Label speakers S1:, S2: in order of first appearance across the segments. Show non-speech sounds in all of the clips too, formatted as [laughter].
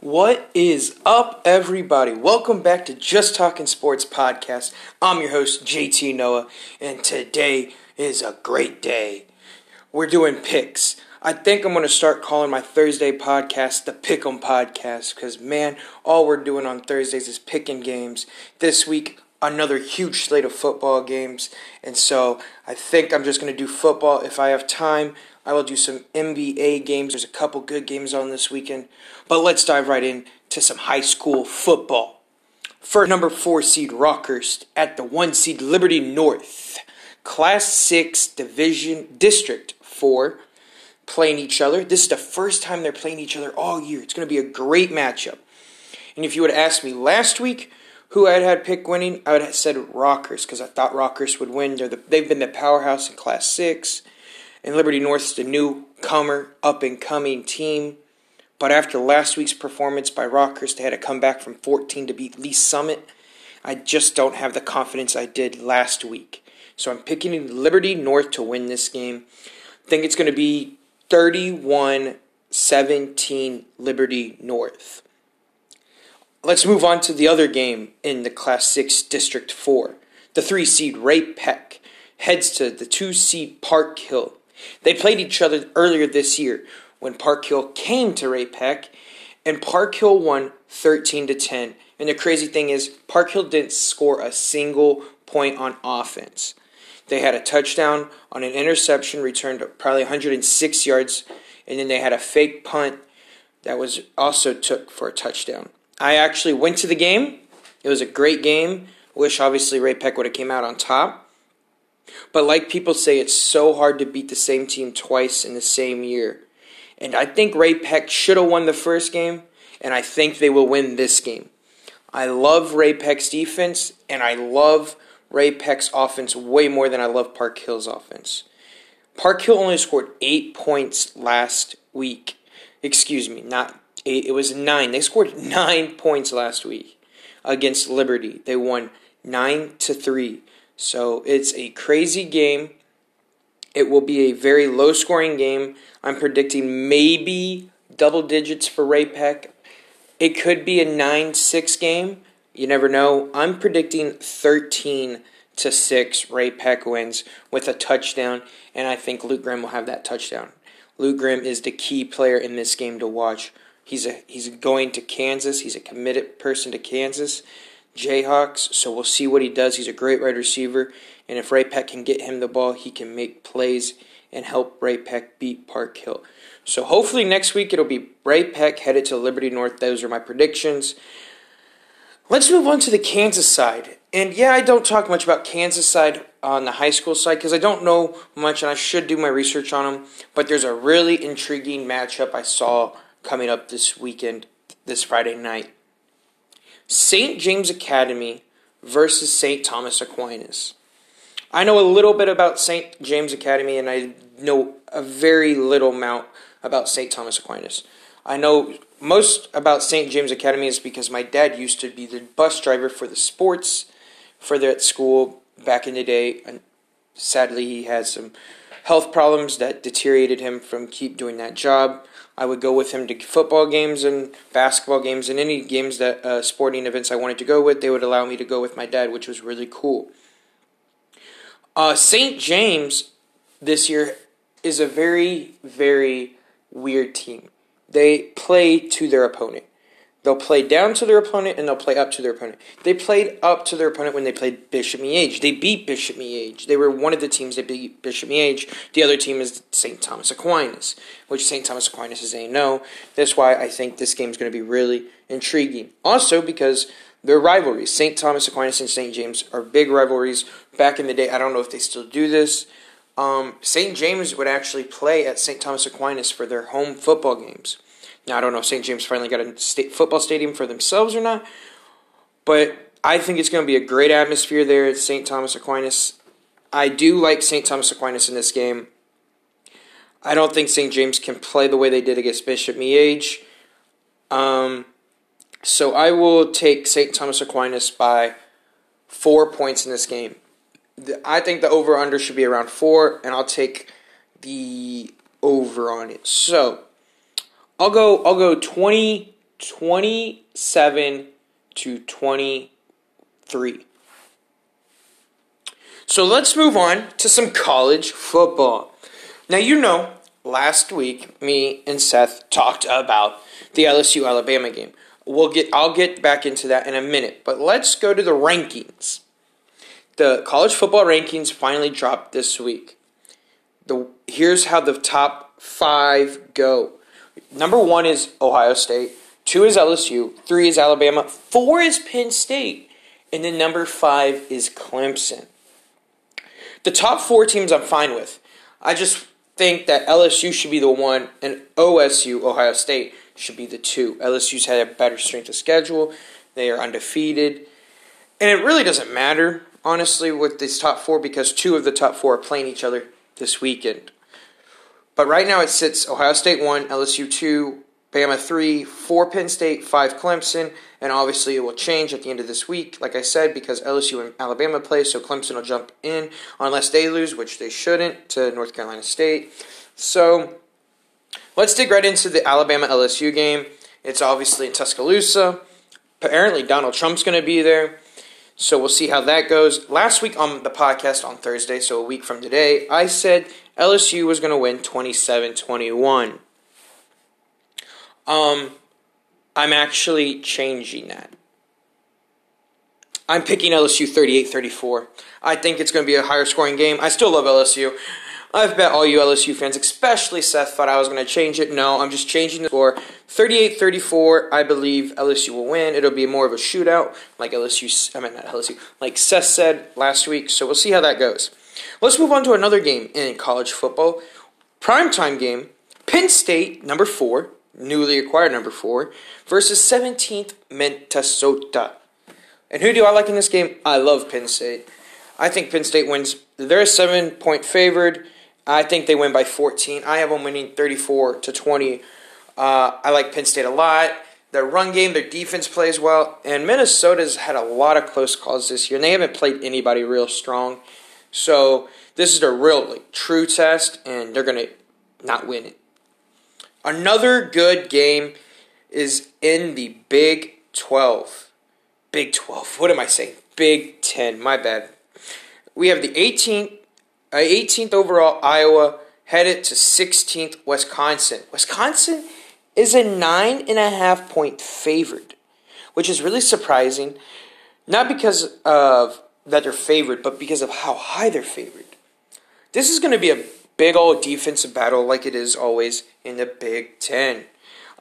S1: What is up, everybody? Welcome back to Just Talking Sports Podcast. I'm your host, JT Noah, and today is a great day. We're doing picks. I think I'm going to start calling my Thursday podcast the Pick'em Podcast because, man, all we're doing on Thursdays is picking games. This week, another huge slate of football games, and so I think I'm just going to do football if I have time. I will do some NBA games. There's a couple good games on this weekend. But let's dive right in to some high school football. For number four seed Rockhurst at the one seed Liberty North. Class 6 Division District 4 playing each other. This is the first time they're playing each other all year. It's going to be a great matchup. And if you would have asked me last week who I'd had pick winning, I would have said Rockhurst because I thought Rockhurst would win. They're the, they've been the powerhouse in Class 6 and Liberty North's the newcomer, up and coming team. But after last week's performance by Rockhurst, they had to come back from 14 to beat Lee Summit. I just don't have the confidence I did last week. So I'm picking Liberty North to win this game. I think it's going to be 31 17 Liberty North. Let's move on to the other game in the Class 6 District 4. The 3 seed Ray-Pec heads to the 2 seed Park Hill they played each other earlier this year when Park Hill came to Ray-Pec, and Park Hill won 13 to 10. And the crazy thing is, Park Hill didn't score a single point on offense. They had a touchdown on an interception returned probably 106 yards, and then they had a fake punt that was also took for a touchdown. I actually went to the game. It was a great game. Wish obviously Ray-Pec would have came out on top. But like people say, it's so hard to beat the same team twice in the same year. And I think Ray-Pec should have won the first game, and I think they will win this game. I love Ray-Pec's defense, and I love Ray-Pec's offense way more than I love Park Hill's offense. Park Hill only scored eight points last week. Excuse me, not eight, it was nine. They scored nine points last week against Liberty. They won nine to three. So it's a crazy game. It will be a very low scoring game. I'm predicting maybe double digits for Ray-Pec. It could be a 9 6 game. You never know. I'm predicting 13 to 6 Ray-Pec wins with a touchdown, and I think Luke Grimm will have that touchdown. Luke Grimm is the key player in this game to watch. He's a he's going to Kansas. He's a committed person to Kansas, Jayhawks. So we'll see what he does. He's a great wide receiver, and if Ray-Pec can get him the ball, he can make plays and help Ray-Pec beat Park Hill. So hopefully next week it'll be Ray-Pec headed to Liberty North. Those are my predictions. Let's move on to the Kansas side. And yeah, I don't talk much about Kansas side on the high school side because I don't know much and I should do my research on them. But there's a really intriguing matchup I saw coming up this weekend, this Friday night. St. James Academy versus St. Thomas Aquinas. I know a little bit about St. James Academy and I know a very little amount about St. Thomas Aquinas. I know most about St. James Academy is because my dad used to be the bus driver for the sports for that school back in the day. And sadly, he had some health problems that deteriorated him from keep doing that job. I would go with him to football games and basketball games and any games that uh, sporting events I wanted to go with. They would allow me to go with my dad, which was really cool. Uh, St. James this year is a very, very weird team. They play to their opponent. They'll play down to their opponent and they'll play up to their opponent. They played up to their opponent when they played Bishop Miege. They beat Bishop Miege. They were one of the teams that beat Bishop Miege. The other team is St. Thomas Aquinas, which St. Thomas Aquinas is a no. That's why I think this game is going to be really intriguing. Also, because they're rivalries. St. Thomas Aquinas and St. James are big rivalries. Back in the day, I don't know if they still do this. Um, St. James would actually play at St. Thomas Aquinas for their home football games. Now, I don't know if St. James finally got a state football stadium for themselves or not, but I think it's going to be a great atmosphere there at St. Thomas Aquinas. I do like St. Thomas Aquinas in this game. I don't think St. James can play the way they did against Bishop Miege. Um, so I will take St. Thomas Aquinas by four points in this game. I think the over under should be around four, and I'll take the over on it. So I'll go I'll go 20 27 to 23. So let's move on to some college football. Now, you know, last week me and Seth talked about the LSU Alabama game. We'll get I'll get back into that in a minute, but let's go to the rankings. The college football rankings finally dropped this week. The here's how the top 5 go. Number 1 is Ohio State, 2 is LSU, 3 is Alabama, 4 is Penn State, and then number 5 is Clemson. The top 4 teams I'm fine with. I just think that LSU should be the one and OSU, Ohio State, should be the two. LSU's had a better strength of schedule. They are undefeated. And it really doesn't matter, honestly, with this top four because two of the top four are playing each other this weekend. But right now it sits Ohio State 1, LSU 2, Bama 3, 4 Penn State, 5 Clemson, and obviously it will change at the end of this week, like I said, because LSU and Alabama play, so Clemson will jump in unless they lose, which they shouldn't, to North Carolina State. So Let's dig right into the Alabama LSU game. It's obviously in Tuscaloosa. Apparently, Donald Trump's going to be there. So we'll see how that goes. Last week on the podcast on Thursday, so a week from today, I said LSU was going to win 27 21. Um, I'm actually changing that. I'm picking LSU 38 34. I think it's going to be a higher scoring game. I still love LSU. I've bet all you LSU fans, especially Seth, thought I was going to change it. No, I'm just changing the score. 38 34, I believe LSU will win. It'll be more of a shootout, like LSU, I mean, not LSU, like Seth said last week. So we'll see how that goes. Let's move on to another game in college football. Primetime game Penn State, number four, newly acquired number four, versus 17th Minnesota. And who do I like in this game? I love Penn State. I think Penn State wins. They're a seven point favored. I think they win by 14. I have them winning 34 to 20. Uh, I like Penn State a lot. Their run game, their defense plays well, and Minnesota's had a lot of close calls this year, and they haven't played anybody real strong. So this is a real like, true test, and they're gonna not win it. Another good game is in the Big 12. Big 12. What am I saying? Big 10. My bad. We have the 18th 18th uh, overall, Iowa headed to 16th, Wisconsin. Wisconsin is a nine and a half point favorite, which is really surprising. Not because of that they're favored, but because of how high they're favored. This is going to be a big old defensive battle, like it is always in the Big Ten.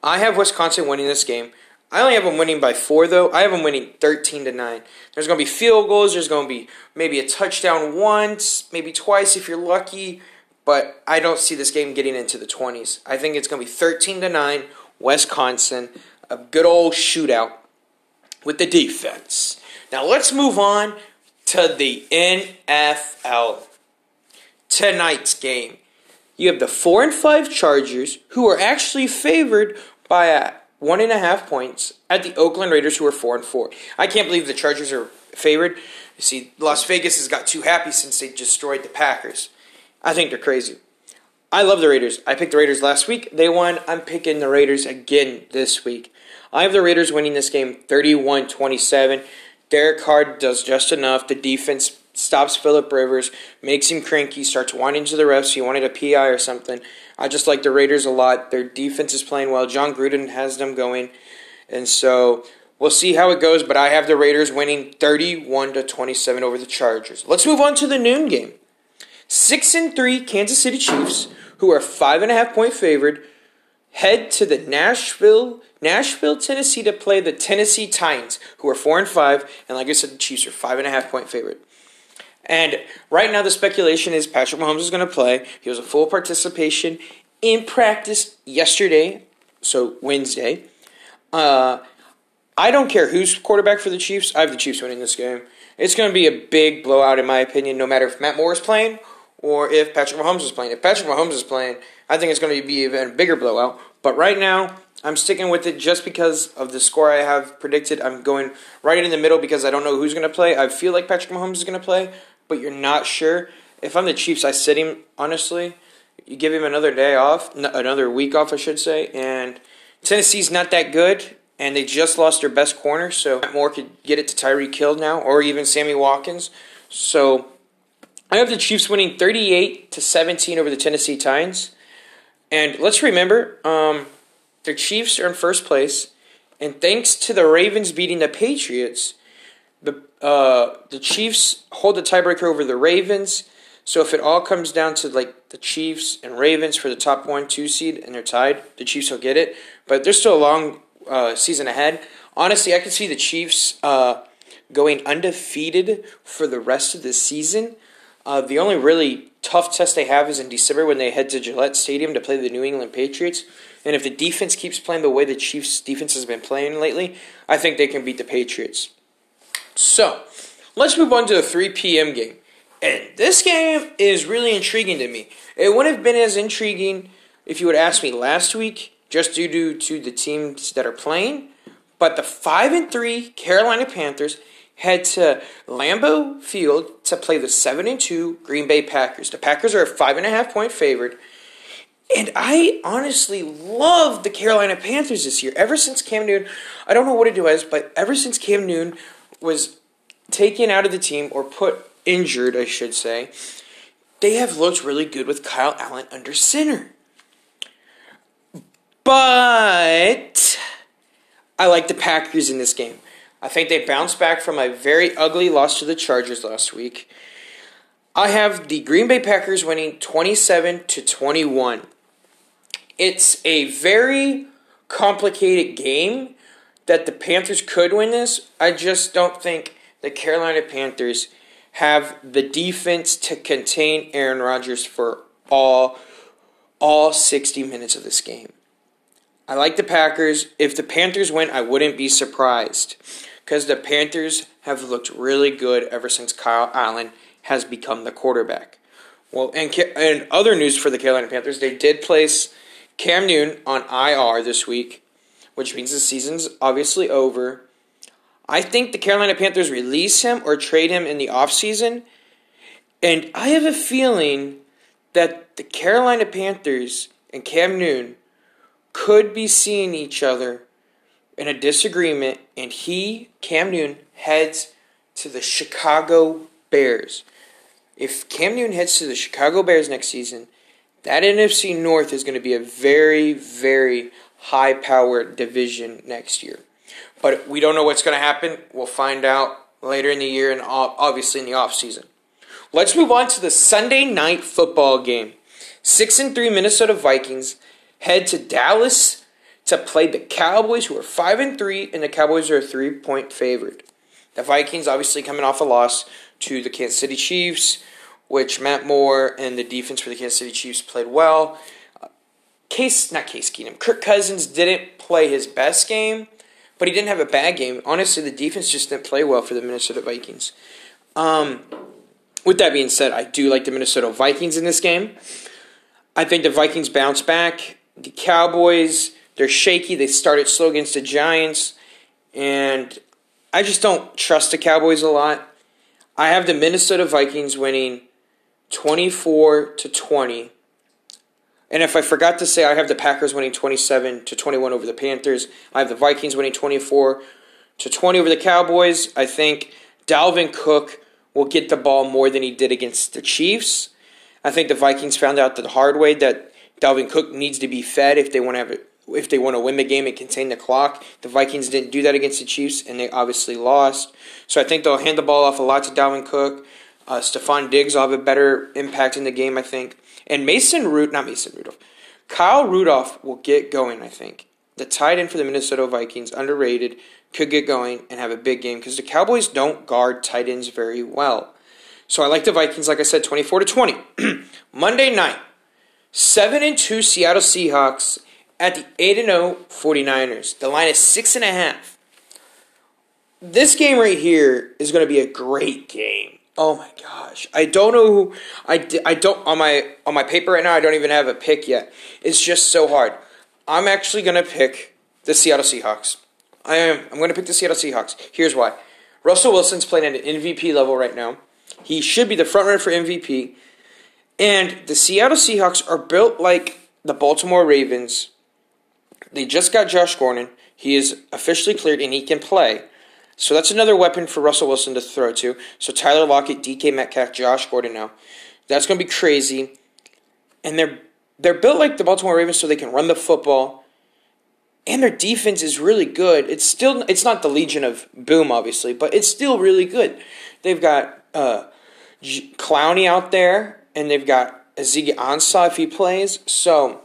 S1: I have Wisconsin winning this game. I only have them winning by four, though. I have them winning 13 to 9. There's going to be field goals. There's going to be maybe a touchdown once, maybe twice if you're lucky. But I don't see this game getting into the 20s. I think it's going to be 13 to 9, Wisconsin. A good old shootout with the defense. Now let's move on to the NFL. Tonight's game. You have the 4 and 5 Chargers, who are actually favored by a one and a half points at the Oakland Raiders, who are four and four. I can't believe the Chargers are favored. You see, Las Vegas has got too happy since they destroyed the Packers. I think they're crazy. I love the Raiders. I picked the Raiders last week. They won. I'm picking the Raiders again this week. I have the Raiders winning this game 31 27. Derek Carr does just enough. The defense stops Philip Rivers, makes him cranky, starts whining to the refs. He wanted a PI or something. I just like the Raiders a lot. Their defense is playing well. Jon Gruden has them going. And so we'll see how it goes, but I have the Raiders winning 31 to 27 over the Chargers. Let's move on to the noon game. 6 and 3 Kansas City Chiefs, who are 5.5 point favored, head to the Nashville Nashville, Tennessee to play the Tennessee Titans, who are four and five, and like I said, the Chiefs are five and a half point favorite. And right now, the speculation is Patrick Mahomes is going to play. He was a full participation in practice yesterday, so Wednesday. Uh, I don't care who's quarterback for the Chiefs. I have the Chiefs winning this game. It's going to be a big blowout, in my opinion, no matter if Matt Moore is playing or if Patrick Mahomes is playing. If Patrick Mahomes is playing, I think it's going to be even a bigger blowout. But right now, I'm sticking with it just because of the score I have predicted. I'm going right in the middle because I don't know who's going to play. I feel like Patrick Mahomes is going to play, but you're not sure. If I'm the Chiefs, I sit him, honestly. You give him another day off, another week off, I should say. And Tennessee's not that good. and they just lost their best corner, so Matt Moore could get it to Tyreek Hill now, or even Sammy Watkins. So I have the Chiefs winning 38 to 17 over the Tennessee Titans. And let's remember, um, the Chiefs are in first place, and thanks to the Ravens beating the Patriots, the uh, the Chiefs hold the tiebreaker over the Ravens. So if it all comes down to like the Chiefs and Ravens for the top one, two seed, and they're tied, the Chiefs will get it. But there's still a long uh, season ahead. Honestly, I can see the Chiefs uh, going undefeated for the rest of the season. Uh, the only really tough test they have is in December when they head to Gillette Stadium to play the New England Patriots. And if the defense keeps playing the way the Chiefs' defense has been playing lately, I think they can beat the Patriots. So, let's move on to the 3 p.m. game. And this game is really intriguing to me. It wouldn't have been as intriguing if you would ask me last week, just due to, the teams that are playing. But the 5 and 3 Carolina Panthers head to Lambeau Field to play the 7 and 2 Green Bay Packers. The Packers are a 5.5 point favorite. And I honestly love the Carolina Panthers this year. Ever since Cam Newton, I don't know what it was, but ever since Cam Newton was taken out of the team or put injured, I should say, they have looked really good with Kyle Allen under center. But I like the Packers in this game. I think they bounced back from a very ugly loss to the Chargers last week. I have the Green Bay Packers winning 27 to 21. It's a very complicated game that the Panthers could win this. I just don't think the Carolina Panthers have the defense to contain Aaron Rodgers for all all 60 minutes of this game. I like the Packers. If the Panthers win, I wouldn't be surprised because the Panthers have looked really good ever since Kyle Allen has become the quarterback. Well, and and other news for the Carolina Panthers, they did place Cam Newton on IR this week, which means the season's obviously over. I think the Carolina Panthers release him or trade him in the offseason. And I have a feeling that the Carolina Panthers and Cam Newton could be seeing each other in a disagreement, and he, Cam Newton, heads to the Chicago Bears. If Cam Newton heads to the Chicago Bears next season, that NFC North is going to be a very, very high powered division next year. But we don't know what's going to happen. We'll find out later in the year and obviously in the offseason. Let's move on to the Sunday night football game. 6 and 3 Minnesota Vikings head to Dallas to play the Cowboys who are 5 and 3 and the Cowboys are a 3-point favorite. The Vikings obviously coming off a loss to the Kansas City Chiefs, which Matt Moore and the defense for the Kansas City Chiefs played well. Case not Case Keenum. Kirk Cousins didn't play his best game, but he didn't have a bad game. Honestly, the defense just didn't play well for the Minnesota Vikings. Um, with that being said, I do like the Minnesota Vikings in this game. I think the Vikings bounce back. The Cowboys, they're shaky. They started slow against the Giants, and I just don't trust the Cowboys a lot. I have the Minnesota Vikings winning 24 to 20 and if I forgot to say, I have the Packers winning 27 to 21 over the Panthers. I have the Vikings winning 24 to 20 over the Cowboys. I think Dalvin Cook will get the ball more than he did against the Chiefs. I think the Vikings found out the hard way that Dalvin Cook needs to be fed if they want to have it, if they want to win the game and contain the clock. The Vikings didn't do that against the Chiefs, and they obviously lost. So I think they'll hand the ball off a lot to Dalvin Cook. Uh, Stefon Diggs will have a better impact in the game, I think. And Mason Root, not Mason Rudolph, Kyle Rudolph will get going, I think. The tight end for the Minnesota Vikings, underrated, could get going and have a big game because the Cowboys don't guard tight ends very well. So I like the Vikings, like I said, 24 to 20. [clears throat] Monday night, 7 and 2 Seattle Seahawks at the 8 and 0 49ers. The line is 6.5. This game right here is going to be a great game. Oh my gosh. I don't know who I, I don't on my on my paper right now I don't even have a pick yet. It's just so hard. I'm actually to pick the Seattle Seahawks. I am I'm to pick the Seattle Seahawks. Here's why. Russell Wilson's playing at an MVP level right now. He should be the front runner for MVP. And the Seattle Seahawks are built like the Baltimore Ravens. They just got Josh Gordon. He is officially cleared and he can play. So that's another weapon for Russell Wilson to throw to. So Tyler Lockett, DK Metcalf, Josh Gordon now. That's going to be crazy. And they're they're built like the Baltimore Ravens so they can run the football. And their defense is really good. It's still it's not the Legion of Boom obviously, but it's still really good. They've got uh, Clowney out there and they've got Ziggy Ansah if he plays. So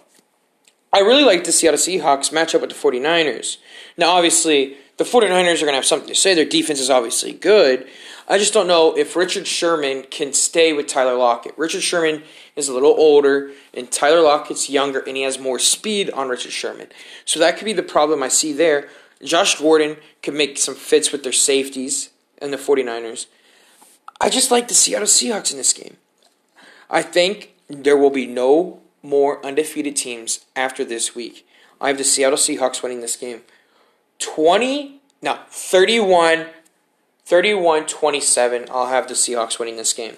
S1: I really like to see how the Seahawks match up with the 49ers. Now obviously the 49ers are going to have something to say. Their defense is obviously good. I just don't know if Richard Sherman can stay with Tyler Lockett. Richard Sherman is a little older, and Tyler Lockett's younger, and he has more speed on Richard Sherman. So that could be the problem I see there. Josh Gordon could make some fits with their safeties and the 49ers. I just like the Seattle Seahawks in this game. I think there will be no more undefeated teams after this week. I have the Seattle Seahawks winning this game. 20, no, 31, 31 27. I'll have the Seahawks winning this game.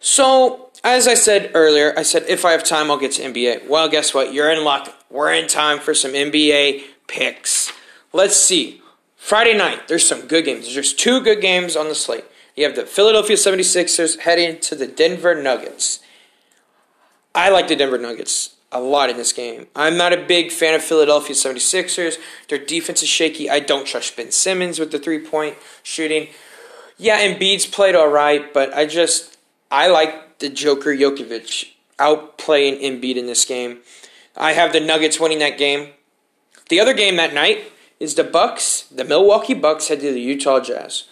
S1: So, as I said earlier, I said if I have time, I'll get to NBA. Well, guess what? You're in luck. We're in time for some NBA picks. Let's see. Friday night, there's some good games. There's two good games on the slate. You have the Philadelphia 76ers heading to the Denver Nuggets. I like the Denver Nuggets a lot in this game. I'm not a big fan of Philadelphia 76ers. Their defense is shaky. I don't trust Ben Simmons with the three point shooting. Yeah, Embiid's played all right, but I just I like the Joker Jokic outplaying Embiid in this game. I have the Nuggets winning that game. The other game that night is the Bucks. The Milwaukee Bucks head to the Utah Jazz.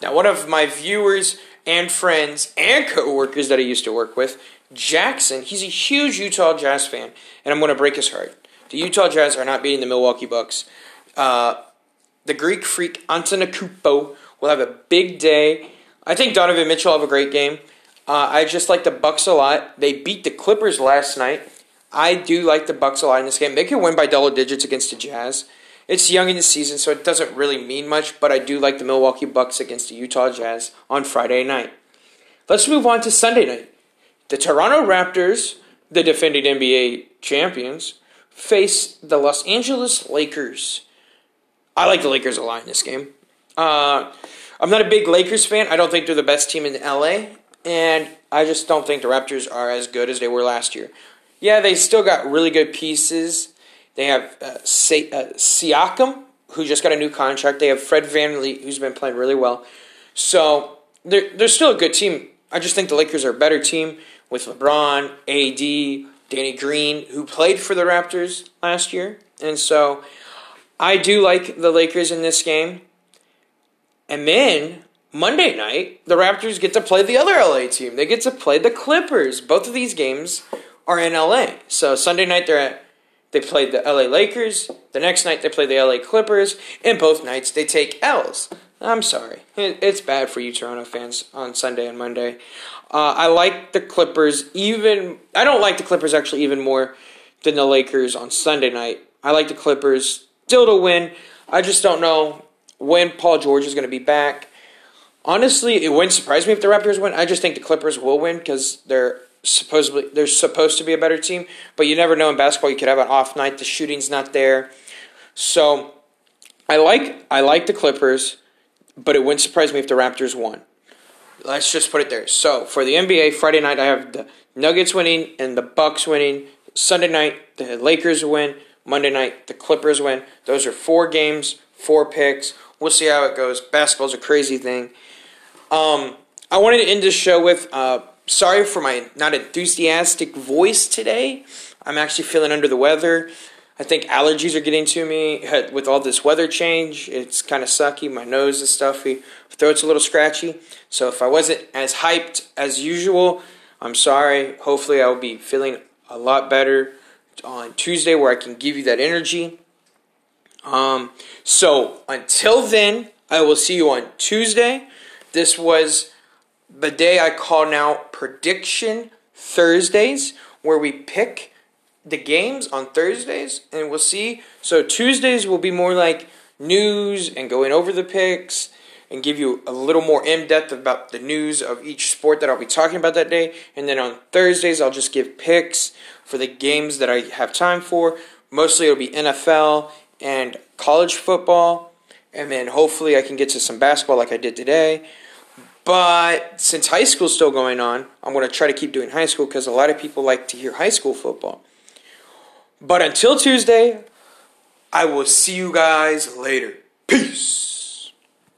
S1: Now, one of my viewers and friends and coworkers that I used to work with Jackson, he's a huge Utah Jazz fan, and I'm going to break his heart. The Utah Jazz are not beating the Milwaukee Bucks. Uh, the Greek freak Antetokounmpo will have a big day. I think Donovan Mitchell will have a great game. Uh, I just like the Bucks a lot. They beat the Clippers last night. I do like the Bucks a lot in this game. They can win by double digits against the Jazz. It's young in the season, so it doesn't really mean much, but I do like the Milwaukee Bucks against the Utah Jazz on Friday night. Let's move on to Sunday night. The Toronto Raptors, the defending NBA champions, face the Los Angeles Lakers. I like the Lakers a lot in this game. Uh, I'm not a big Lakers fan. I don't think they're the best team in LA, and I just don't think the Raptors are as good as they were last year. Yeah, they still got really good pieces. They have uh, uh, Siakam, who just got a new contract. They have Fred VanVleet, who's been playing really well. So they're, they're still a good team. I just think the Lakers are a better team with LeBron, AD, Danny Green, who played for the Raptors last year. And so I do like the Lakers in this game. And then Monday night, the Raptors get to play the other LA team. They get to play the Clippers. Both of these games are in LA. So Sunday night they're at they played the LA Lakers. The next night they play the LA Clippers. And both nights they take L's. I'm sorry. It's bad for you Toronto fans on Sunday and Monday. Uh, I like the Clippers even. I don't like the Clippers actually even more than the Lakers on Sunday night. I like the Clippers still to win. I just don't know when Paul George is going to be back. Honestly, it wouldn't surprise me if the Raptors win. I just think the Clippers will win because they're supposedly they're supposed to be a better team. But you never know in basketball. You could have an off night. The shooting's not there. So I like I like the Clippers but it wouldn't surprise me if the Raptors won. Let's just put it there. So for the NBA, Friday night I have the Nuggets winning and the Bucks winning. Sunday night the Lakers win. Monday night the Clippers win. Those are four games, four picks. We'll see how it goes. Basketball's a crazy thing. Um, I wanted to end this show with. Uh, sorry for my not enthusiastic voice today. I'm actually feeling under the weather. I think allergies are getting to me with all this weather change. It's kind of sucky. My nose is stuffy. Throat's a little scratchy. So if I wasn't as hyped as usual, I'm sorry. Hopefully, I'll be feeling a lot better on Tuesday where I can give you that energy. Um, so until then, I will see you on Tuesday. This was the day I call now Prediction Thursdays, where we pick the games on Thursdays, and we'll see. So Tuesdays will be more like news and going over the picks and give you a little more in depth about the news of each sport that I'll be talking about that day. And then on Thursdays, I'll just give picks for the games that I have time for. Mostly it'll be NFL and college football. And then hopefully I can get to some basketball like I did today. But since high school's still going on, I'm going to try to keep doing high school because a lot of people like to hear high school football. But until Tuesday, I will see you guys later. Peace.